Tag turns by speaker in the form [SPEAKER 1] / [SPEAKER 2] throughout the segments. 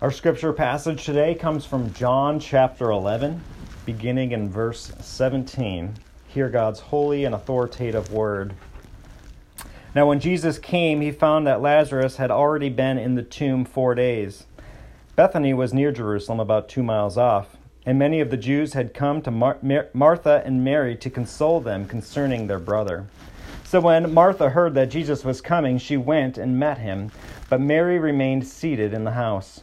[SPEAKER 1] Our scripture passage today comes from John chapter 11, beginning in verse 17. Hear God's holy and authoritative word. Now, when Jesus came, he found that Lazarus had already been in the tomb four days. Bethany was near Jerusalem, about two miles off, and many of the Jews had come to Mar- Mar- Martha and Mary to console them concerning their brother. So when Martha heard that Jesus was coming, she went and met him, but Mary remained seated in the house.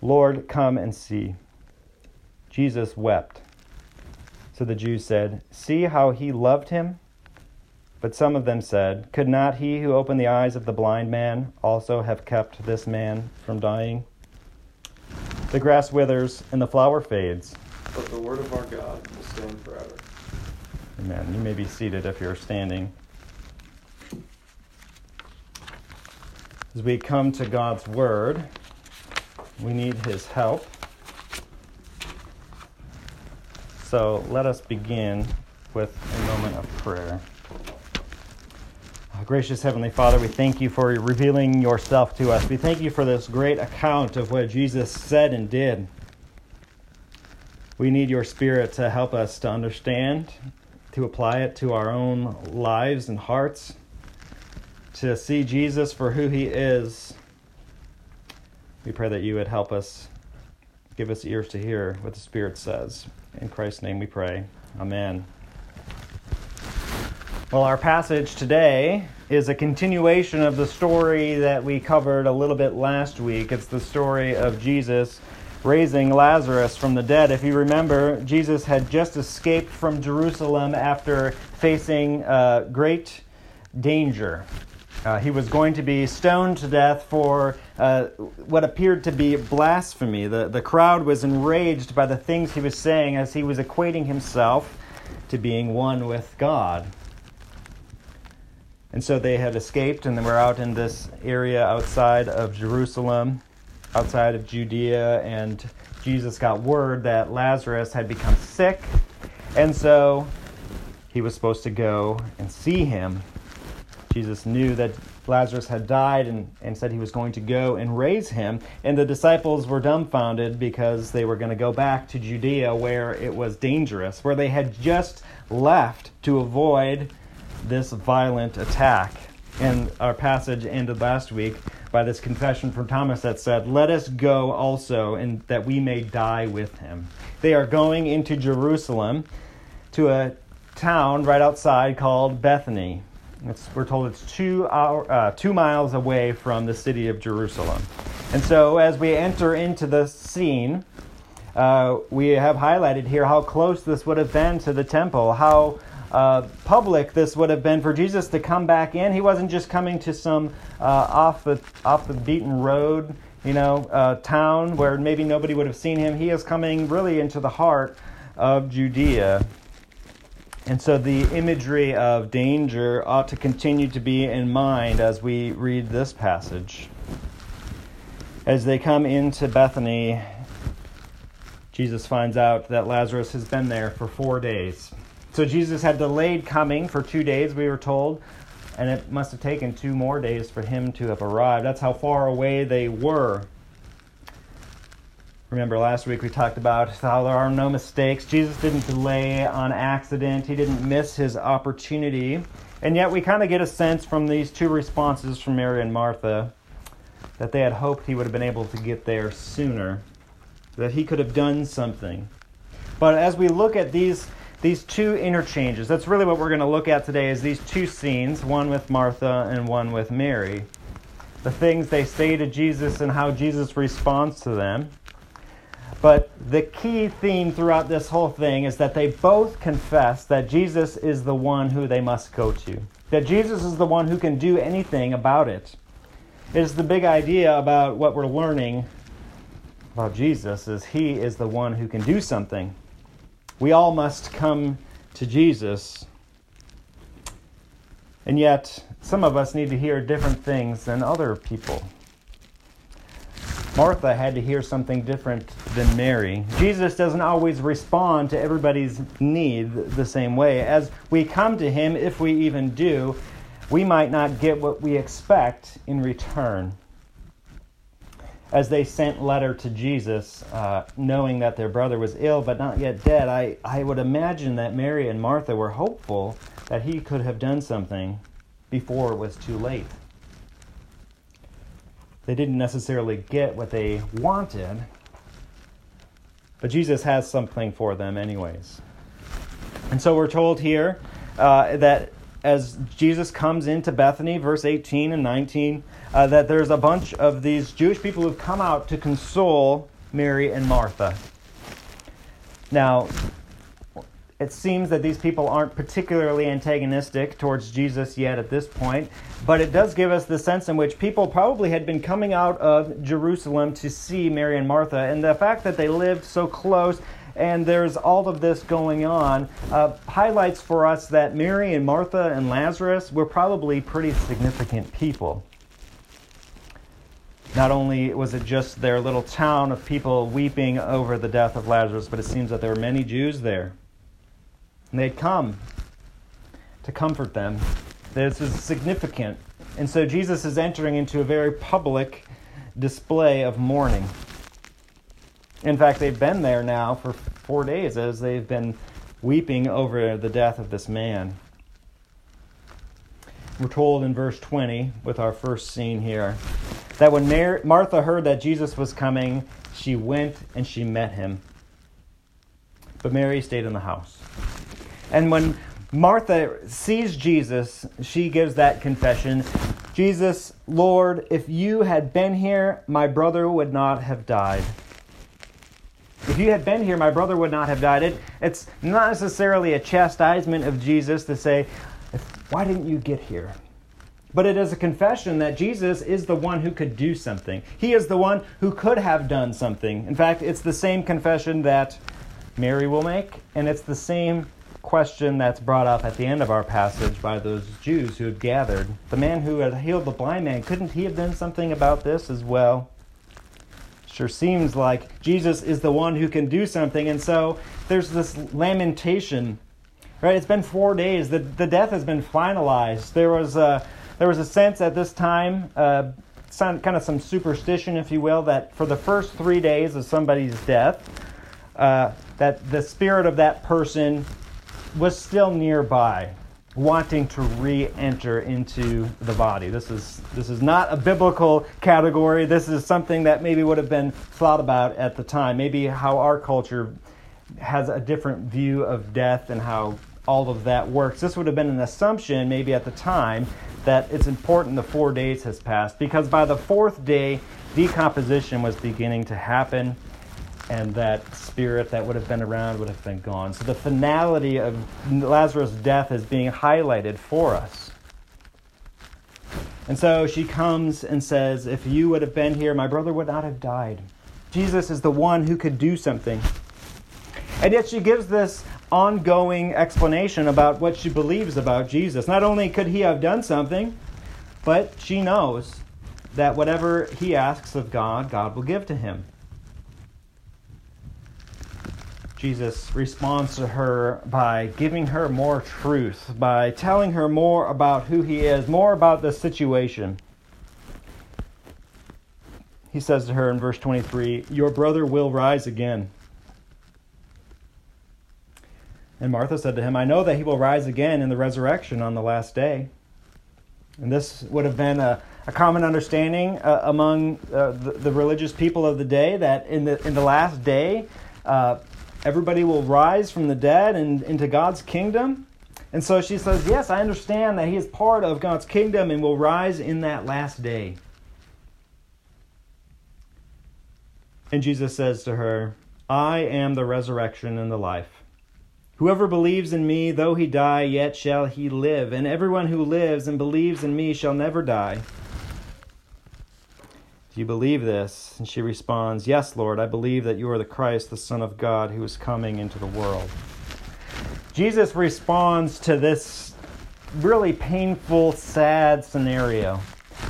[SPEAKER 1] Lord, come and see. Jesus wept. So the Jews said, See how he loved him? But some of them said, Could not he who opened the eyes of the blind man also have kept this man from dying? The grass withers and the flower fades.
[SPEAKER 2] But the word of our God will stand forever.
[SPEAKER 1] Amen. You may be seated if you're standing. As we come to God's word, we need his help. So let us begin with a moment of prayer. Gracious Heavenly Father, we thank you for revealing yourself to us. We thank you for this great account of what Jesus said and did. We need your Spirit to help us to understand, to apply it to our own lives and hearts, to see Jesus for who he is. We pray that you would help us, give us ears to hear what the Spirit says. In Christ's name we pray. Amen. Well, our passage today is a continuation of the story that we covered a little bit last week. It's the story of Jesus raising Lazarus from the dead. If you remember, Jesus had just escaped from Jerusalem after facing uh, great danger. Uh, he was going to be stoned to death for uh, what appeared to be blasphemy. The, the crowd was enraged by the things he was saying as he was equating himself to being one with God. And so they had escaped and they were out in this area outside of Jerusalem, outside of Judea, and Jesus got word that Lazarus had become sick. And so he was supposed to go and see him. Jesus knew that Lazarus had died and, and said he was going to go and raise him. And the disciples were dumbfounded because they were going to go back to Judea where it was dangerous, where they had just left to avoid this violent attack. And our passage ended last week by this confession from Thomas that said, Let us go also, and that we may die with him. They are going into Jerusalem to a town right outside called Bethany. It's, we're told it's two, hour, uh, two miles away from the city of Jerusalem. And so as we enter into the scene, uh, we have highlighted here how close this would have been to the temple, how uh, public this would have been for Jesus to come back in. He wasn't just coming to some uh, off the off the beaten road, you know, uh, town where maybe nobody would have seen him. He is coming really into the heart of Judea. And so the imagery of danger ought to continue to be in mind as we read this passage. As they come into Bethany, Jesus finds out that Lazarus has been there for four days. So Jesus had delayed coming for two days, we were told, and it must have taken two more days for him to have arrived. That's how far away they were. Remember last week we talked about how there are no mistakes. Jesus didn't delay on accident, he didn't miss his opportunity. And yet we kind of get a sense from these two responses from Mary and Martha that they had hoped he would have been able to get there sooner, that he could have done something. But as we look at these these two interchanges. That's really what we're going to look at today is these two scenes, one with Martha and one with Mary. The things they say to Jesus and how Jesus responds to them. But the key theme throughout this whole thing is that they both confess that Jesus is the one who they must go to. That Jesus is the one who can do anything about it. It is the big idea about what we're learning about Jesus is he is the one who can do something. We all must come to Jesus. And yet, some of us need to hear different things than other people. Martha had to hear something different than Mary. Jesus doesn't always respond to everybody's need the same way. As we come to him, if we even do, we might not get what we expect in return as they sent letter to Jesus, uh, knowing that their brother was ill but not yet dead, I, I would imagine that Mary and Martha were hopeful that he could have done something before it was too late. They didn't necessarily get what they wanted, but Jesus has something for them, anyways. And so we're told here uh, that as Jesus comes into Bethany, verse 18 and 19, uh, that there's a bunch of these Jewish people who've come out to console Mary and Martha. Now, it seems that these people aren't particularly antagonistic towards Jesus yet at this point, but it does give us the sense in which people probably had been coming out of Jerusalem to see Mary and Martha. And the fact that they lived so close and there's all of this going on uh, highlights for us that Mary and Martha and Lazarus were probably pretty significant people. Not only was it just their little town of people weeping over the death of Lazarus, but it seems that there were many Jews there. And they'd come to comfort them. This is significant. And so Jesus is entering into a very public display of mourning. In fact, they've been there now for four days as they've been weeping over the death of this man. We're told in verse 20, with our first scene here, that when Mar- Martha heard that Jesus was coming, she went and she met him. But Mary stayed in the house. And when Martha sees Jesus, she gives that confession Jesus, Lord, if you had been here, my brother would not have died. If you had been here, my brother would not have died. It, it's not necessarily a chastisement of Jesus to say, Why didn't you get here? But it is a confession that Jesus is the one who could do something. He is the one who could have done something. In fact, it's the same confession that Mary will make, and it's the same question that's brought up at the end of our passage by those Jews who had gathered. The man who had healed the blind man, couldn't he have done something about this as well? sure seems like Jesus is the one who can do something. And so there's this lamentation, right? It's been four days. The, the death has been finalized. There was a, there was a sense at this time, uh, some, kind of some superstition, if you will, that for the first three days of somebody's death, uh, that the spirit of that person was still nearby wanting to re-enter into the body. This is this is not a biblical category. This is something that maybe would have been thought about at the time. Maybe how our culture has a different view of death and how all of that works. This would have been an assumption maybe at the time that it's important the 4 days has passed because by the 4th day decomposition was beginning to happen and that spirit that would have been around would have been gone. So the finality of Lazarus' death is being highlighted for us. And so she comes and says, If you would have been here, my brother would not have died. Jesus is the one who could do something. And yet she gives this ongoing explanation about what she believes about Jesus. Not only could he have done something, but she knows that whatever he asks of God, God will give to him. Jesus responds to her by giving her more truth, by telling her more about who he is, more about the situation. He says to her in verse 23 Your brother will rise again. And Martha said to him, I know that he will rise again in the resurrection on the last day. And this would have been a, a common understanding uh, among uh, the, the, religious people of the day that in the, in the last day, uh, everybody will rise from the dead and into God's kingdom. And so she says, Yes, I understand that he is part of God's kingdom and will rise in that last day. And Jesus says to her, I am the resurrection and the life. Whoever believes in me, though he die, yet shall he live, and everyone who lives and believes in me shall never die. Do you believe this? And she responds, Yes, Lord, I believe that you are the Christ, the Son of God, who is coming into the world. Jesus responds to this really painful, sad scenario.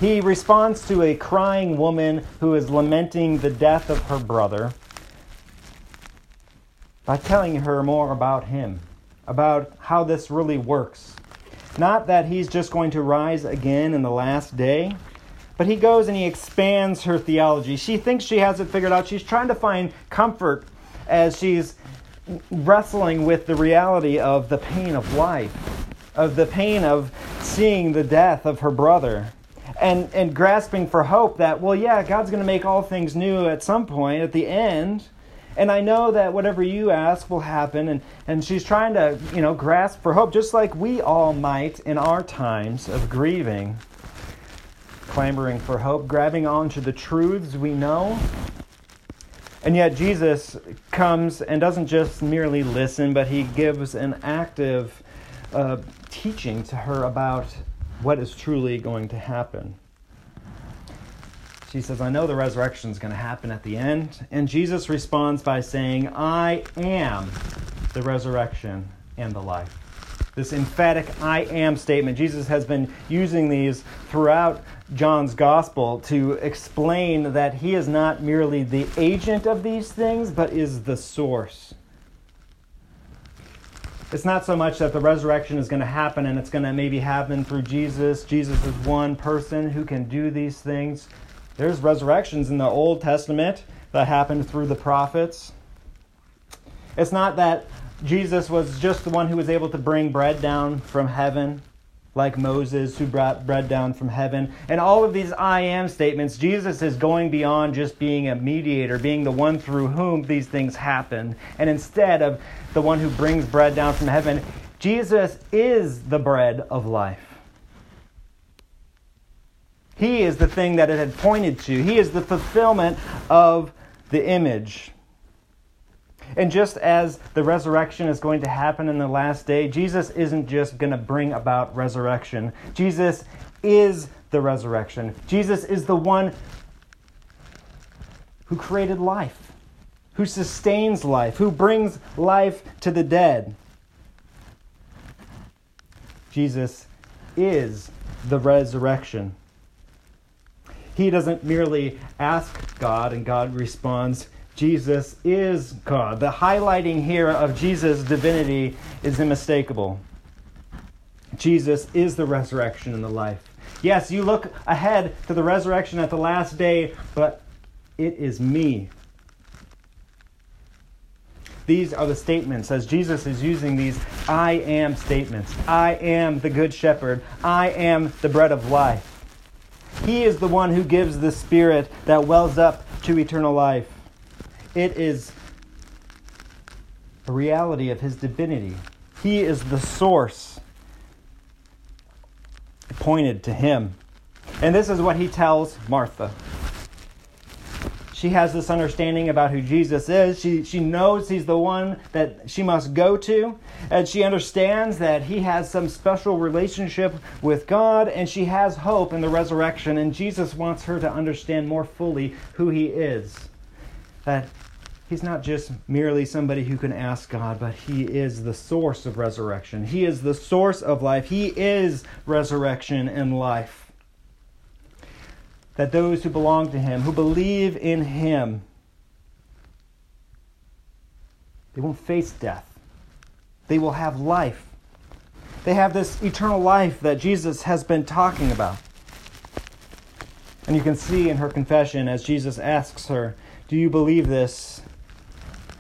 [SPEAKER 1] He responds to a crying woman who is lamenting the death of her brother by telling her more about him, about how this really works. Not that he's just going to rise again in the last day, but he goes and he expands her theology. She thinks she has it figured out. She's trying to find comfort as she's wrestling with the reality of the pain of life, of the pain of seeing the death of her brother. And, and grasping for hope that, well, yeah, God's going to make all things new at some point, at the end and I know that whatever you ask will happen. And, and she's trying to, you know, grasp for hope, just like we all might in our times of grieving, clamoring for hope, grabbing onto the truths we know. And yet Jesus comes and doesn't just merely listen, but he gives an active uh, teaching to her about what is truly going to happen. She says, I know the resurrection is going to happen at the end. And Jesus responds by saying, I am the resurrection and the life. This emphatic I am statement, Jesus has been using these throughout John's gospel to explain that he is not merely the agent of these things, but is the source. It's not so much that the resurrection is going to happen and it's going to maybe happen through Jesus. Jesus is one person who can do these things. There's resurrections in the Old Testament that happened through the prophets. It's not that Jesus was just the one who was able to bring bread down from heaven, like Moses who brought bread down from heaven. And all of these I am statements, Jesus is going beyond just being a mediator, being the one through whom these things happen. And instead of the one who brings bread down from heaven, Jesus is the bread of life. He is the thing that it had pointed to. He is the fulfillment of the image. And just as the resurrection is going to happen in the last day, Jesus isn't just going to bring about resurrection. Jesus is the resurrection. Jesus is the one who created life, who sustains life, who brings life to the dead. Jesus is the resurrection. He doesn't merely ask God and God responds. Jesus is God. The highlighting here of Jesus' divinity is unmistakable. Jesus is the resurrection and the life. Yes, you look ahead to the resurrection at the last day, but it is me. These are the statements as Jesus is using these I am statements. I am the good shepherd. I am the bread of life. He is the one who gives the Spirit that wells up to eternal life. It is a reality of His divinity. He is the source pointed to Him. And this is what He tells Martha she has this understanding about who Jesus is. She, she knows he's the one that she must go to. And she understands that he has some special relationship with God. And she has hope in the resurrection. And Jesus wants her to understand more fully who he is. That he's not just merely somebody who can ask God, but he is the source of resurrection. He is the source of life. He is resurrection and life that those who belong to him, who believe in him, They won't face death. They will have life. They have this eternal life that Jesus has been talking about. And you can see in her confession as Jesus asks her, Do you believe this?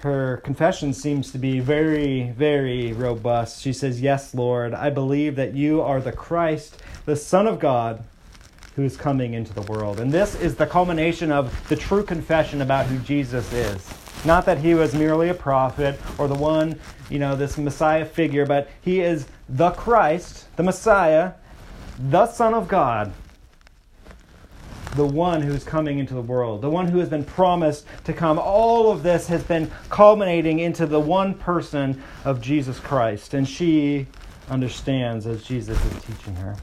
[SPEAKER 1] Her confession seems to be very, very robust. She says, Yes, Lord, I believe that you are the Christ, the Son of God, who is coming into the world. And this is the culmination of the true confession about who Jesus is. Not that he was merely a prophet or the one, you know, this Messiah figure, but he is the Christ, the Messiah, the Son of God, the one who is coming into the world, the one who has been promised to come. All of this has been culminating into the one person of Jesus Christ. And she understands as Jesus is teaching her.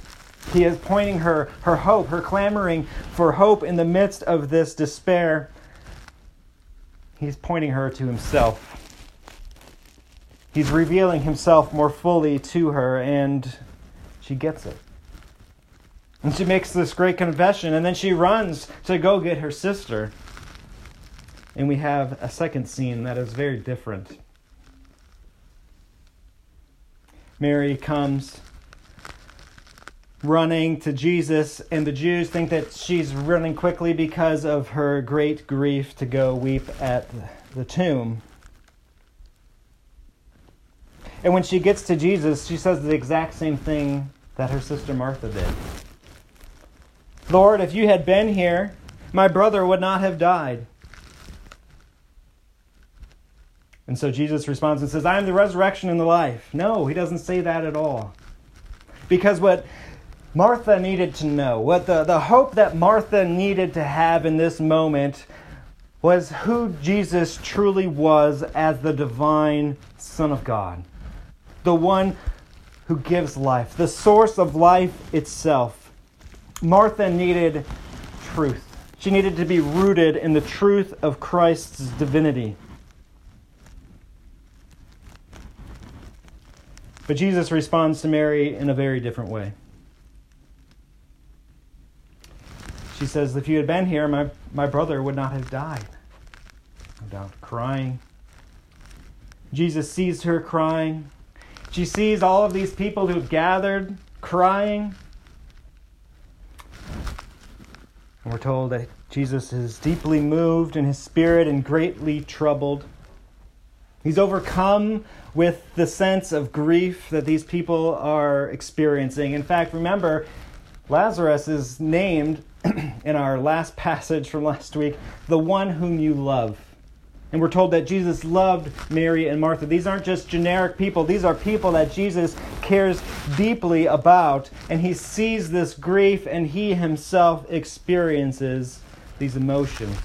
[SPEAKER 1] He is pointing her her hope, her clamoring for hope in the midst of this despair He's pointing her to himself. He's revealing himself more fully to her, and she gets it. And she makes this great confession, and then she runs to go get her sister. And we have a second scene that is very different. Mary comes running to Jesus, and the Jews think that she's running quickly because of her great grief to go weep at the tomb. And when she gets to Jesus, she says the exact same thing that her sister Martha did Lord, if you had been here, my brother would not have died. And so Jesus responds and says, I am the resurrection and the life. No, he doesn't say that at all. Because what Martha needed to know, what the, the hope that Martha needed to have in this moment was who Jesus truly was as the divine Son of God, the one who gives life, the source of life itself. Martha needed truth. She needed to be rooted in the truth of Christ's divinity. But Jesus responds to Mary in a very different way. She says, If you had been here, my, my brother would not have died. No doubt, crying. Jesus sees her crying. She sees all of these people who've gathered crying. And we're told that Jesus is deeply moved in his spirit and greatly troubled. He's overcome with the sense of grief that these people are experiencing. In fact, remember, Lazarus is named in our last passage from last week, the one whom you love. And we're told that Jesus loved Mary and Martha. These aren't just generic people, these are people that Jesus cares deeply about. And he sees this grief and he himself experiences these emotions.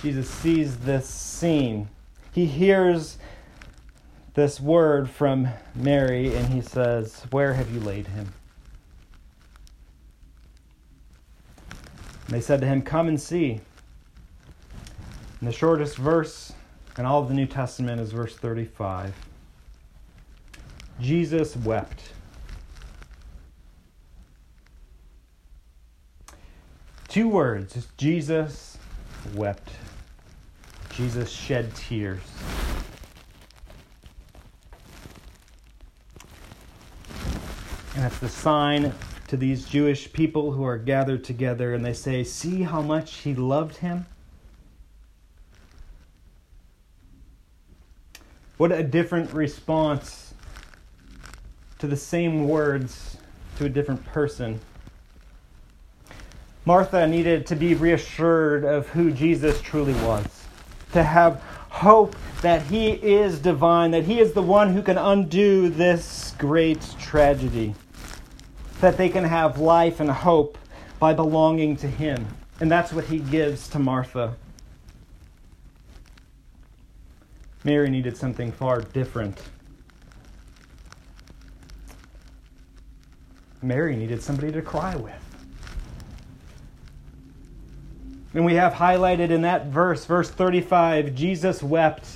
[SPEAKER 1] Jesus sees this scene. He hears this word from Mary, and he says, Where have you laid him? And they said to him, Come and see. And the shortest verse in all of the New Testament is verse 35. Jesus wept. Two words Jesus wept. Jesus shed tears. And it's the sign to these Jewish people who are gathered together and they say, See how much he loved him? What a different response to the same words to a different person. Martha needed to be reassured of who Jesus truly was, to have hope that he is divine, that he is the one who can undo this great tragedy that they can have life and hope by belonging to Him. And that's what He gives to Martha. Mary needed something far different. Mary needed somebody to cry with. And we have highlighted in that verse, verse 35, Jesus wept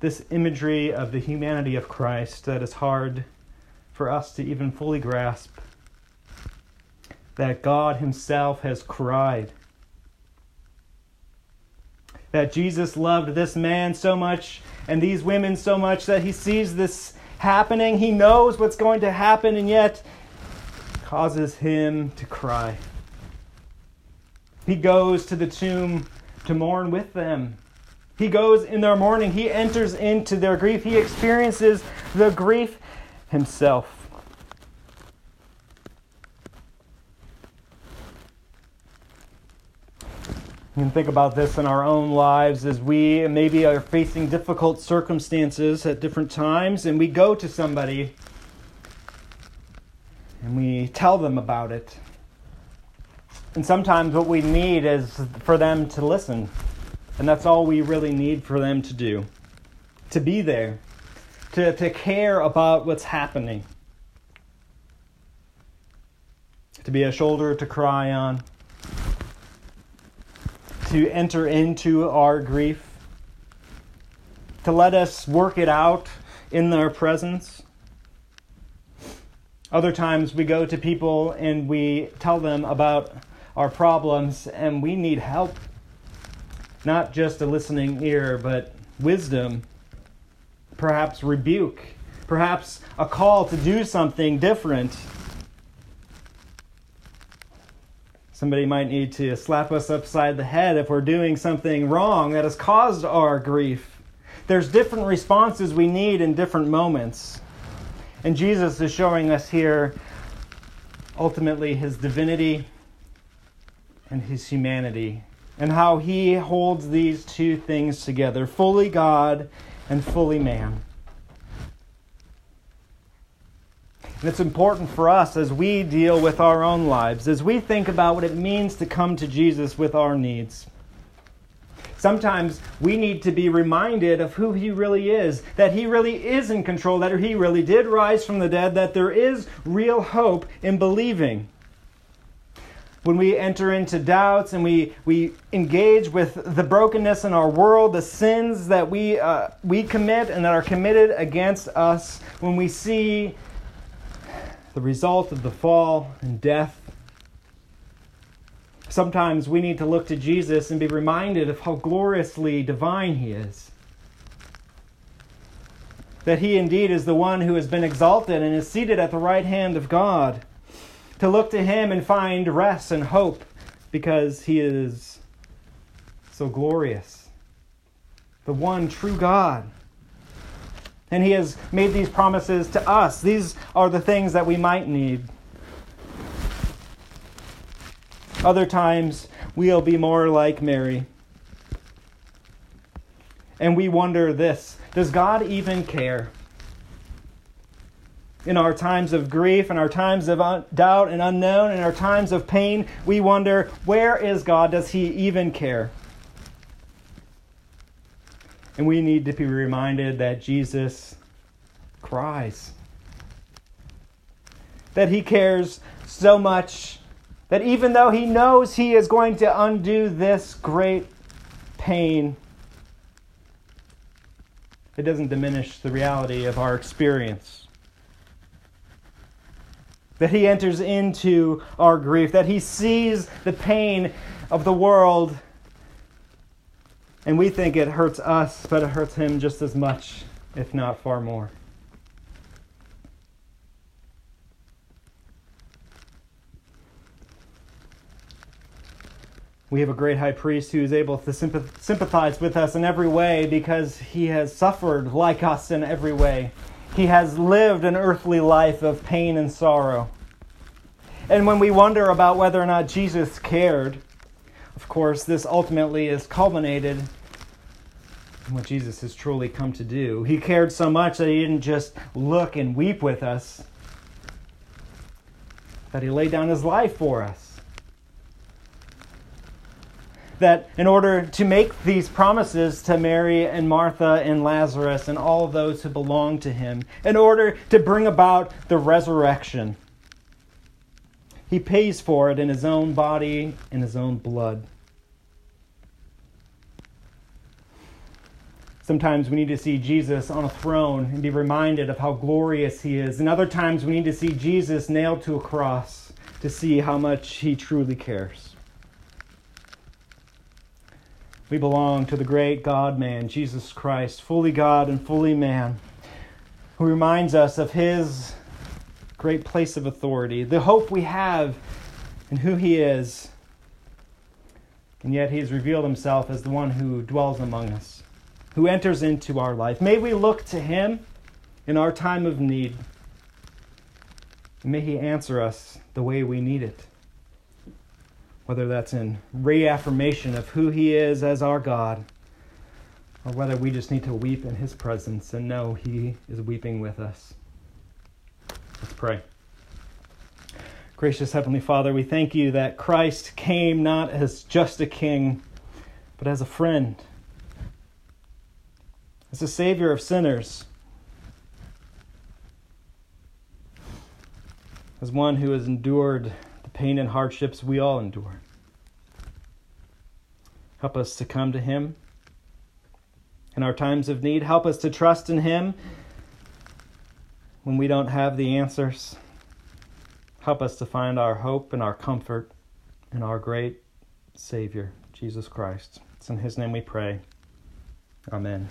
[SPEAKER 1] this imagery of the humanity of Christ that is hard for us to even fully grasp. that God Himself has cried. That Jesus loved this man so much and these women so much that He sees this happening. He knows what's going to happen, and yet causes him to cry. He goes to the tomb to mourn with them. He goes in their mourning. He enters into their grief. He experiences the grief himself. We can think about this in our own lives as we maybe are facing difficult circumstances at different times, and we go to somebody and we tell them about it. And sometimes what we need is for them to listen. And that's all we really need for them to do. To be there, to, to care about what's happening, to be a shoulder to cry on. To enter into our grief, to let us work it out in their presence. Other times we go to people and we tell them about our problems and we need help. Not just a listening ear, but wisdom, perhaps rebuke, perhaps a call to do something different. Somebody might need to slap us upside the head if we're doing something wrong that has caused our grief. There's different responses we need in different moments. And Jesus is showing us here ultimately his divinity and his humanity, and how he holds these two things together fully God and fully man. And it's important for us as we deal with our own lives, as we think about what it means to come to Jesus with our needs. Sometimes we need to be reminded of who He really is, that He really is in control, that He really did rise from the dead, that there is real hope in believing. When we enter into doubts and we, we engage with the brokenness in our world, the sins that we, uh, we commit and that are committed against us, when we see the result of the fall and death. Sometimes we need to look to Jesus and be reminded of how gloriously divine he is. That he indeed is the one who has been exalted and is seated at the right hand of God. To look to him and find rest and hope because he is so glorious. The one true God. And He has made these promises to us. These are the things that we might need. Other times, we'll be more like Mary. And we wonder this Does God even care? In our times of grief, in our times of un- doubt and unknown, in our times of pain, we wonder, where is God? Does He even care? And we need to be reminded that Jesus cries. That he cares so much that even though he knows he is going to undo this great pain, it doesn't diminish the reality of our experience. That he enters into our grief, that he sees the pain of the world and we think it hurts us, but it hurts him just as much, if not far more. We have a great high priest who is able to sympathize with us in every way because he has suffered like us in every way. He has lived an earthly life of pain and sorrow. And when we wonder about whether or not Jesus cared, of course, this ultimately is culminated in what Jesus has truly come to do. He cared so much that he didn't just look and weep with us, that he laid down his life for us. That in order to make these promises to Mary and Martha and Lazarus and all those who belong to him, in order to bring about the resurrection, he pays for it in his own body and his own blood. Sometimes we need to see Jesus on a throne and be reminded of how glorious he is. And other times we need to see Jesus nailed to a cross to see how much He truly cares. We belong to the great God man, Jesus Christ, fully God and fully man, who reminds us of His great place of authority, the hope we have in who He is. And yet He has revealed Himself as the one who dwells among us, who enters into our life. May we look to Him in our time of need. May He answer us the way we need it. Whether that's in reaffirmation of who He is as our God, or whether we just need to weep in His presence and know He is weeping with us. Let's pray. Gracious Heavenly Father, we thank you that Christ came not as just a king, but as a friend, as a Savior of sinners, as one who has endured pain and hardships we all endure. Help us to come to Him in our times of need. Help us to trust in Him when we don't have the answers. Help us to find our hope and our comfort in our great Savior, Jesus Christ. It's in His name we pray. Amen.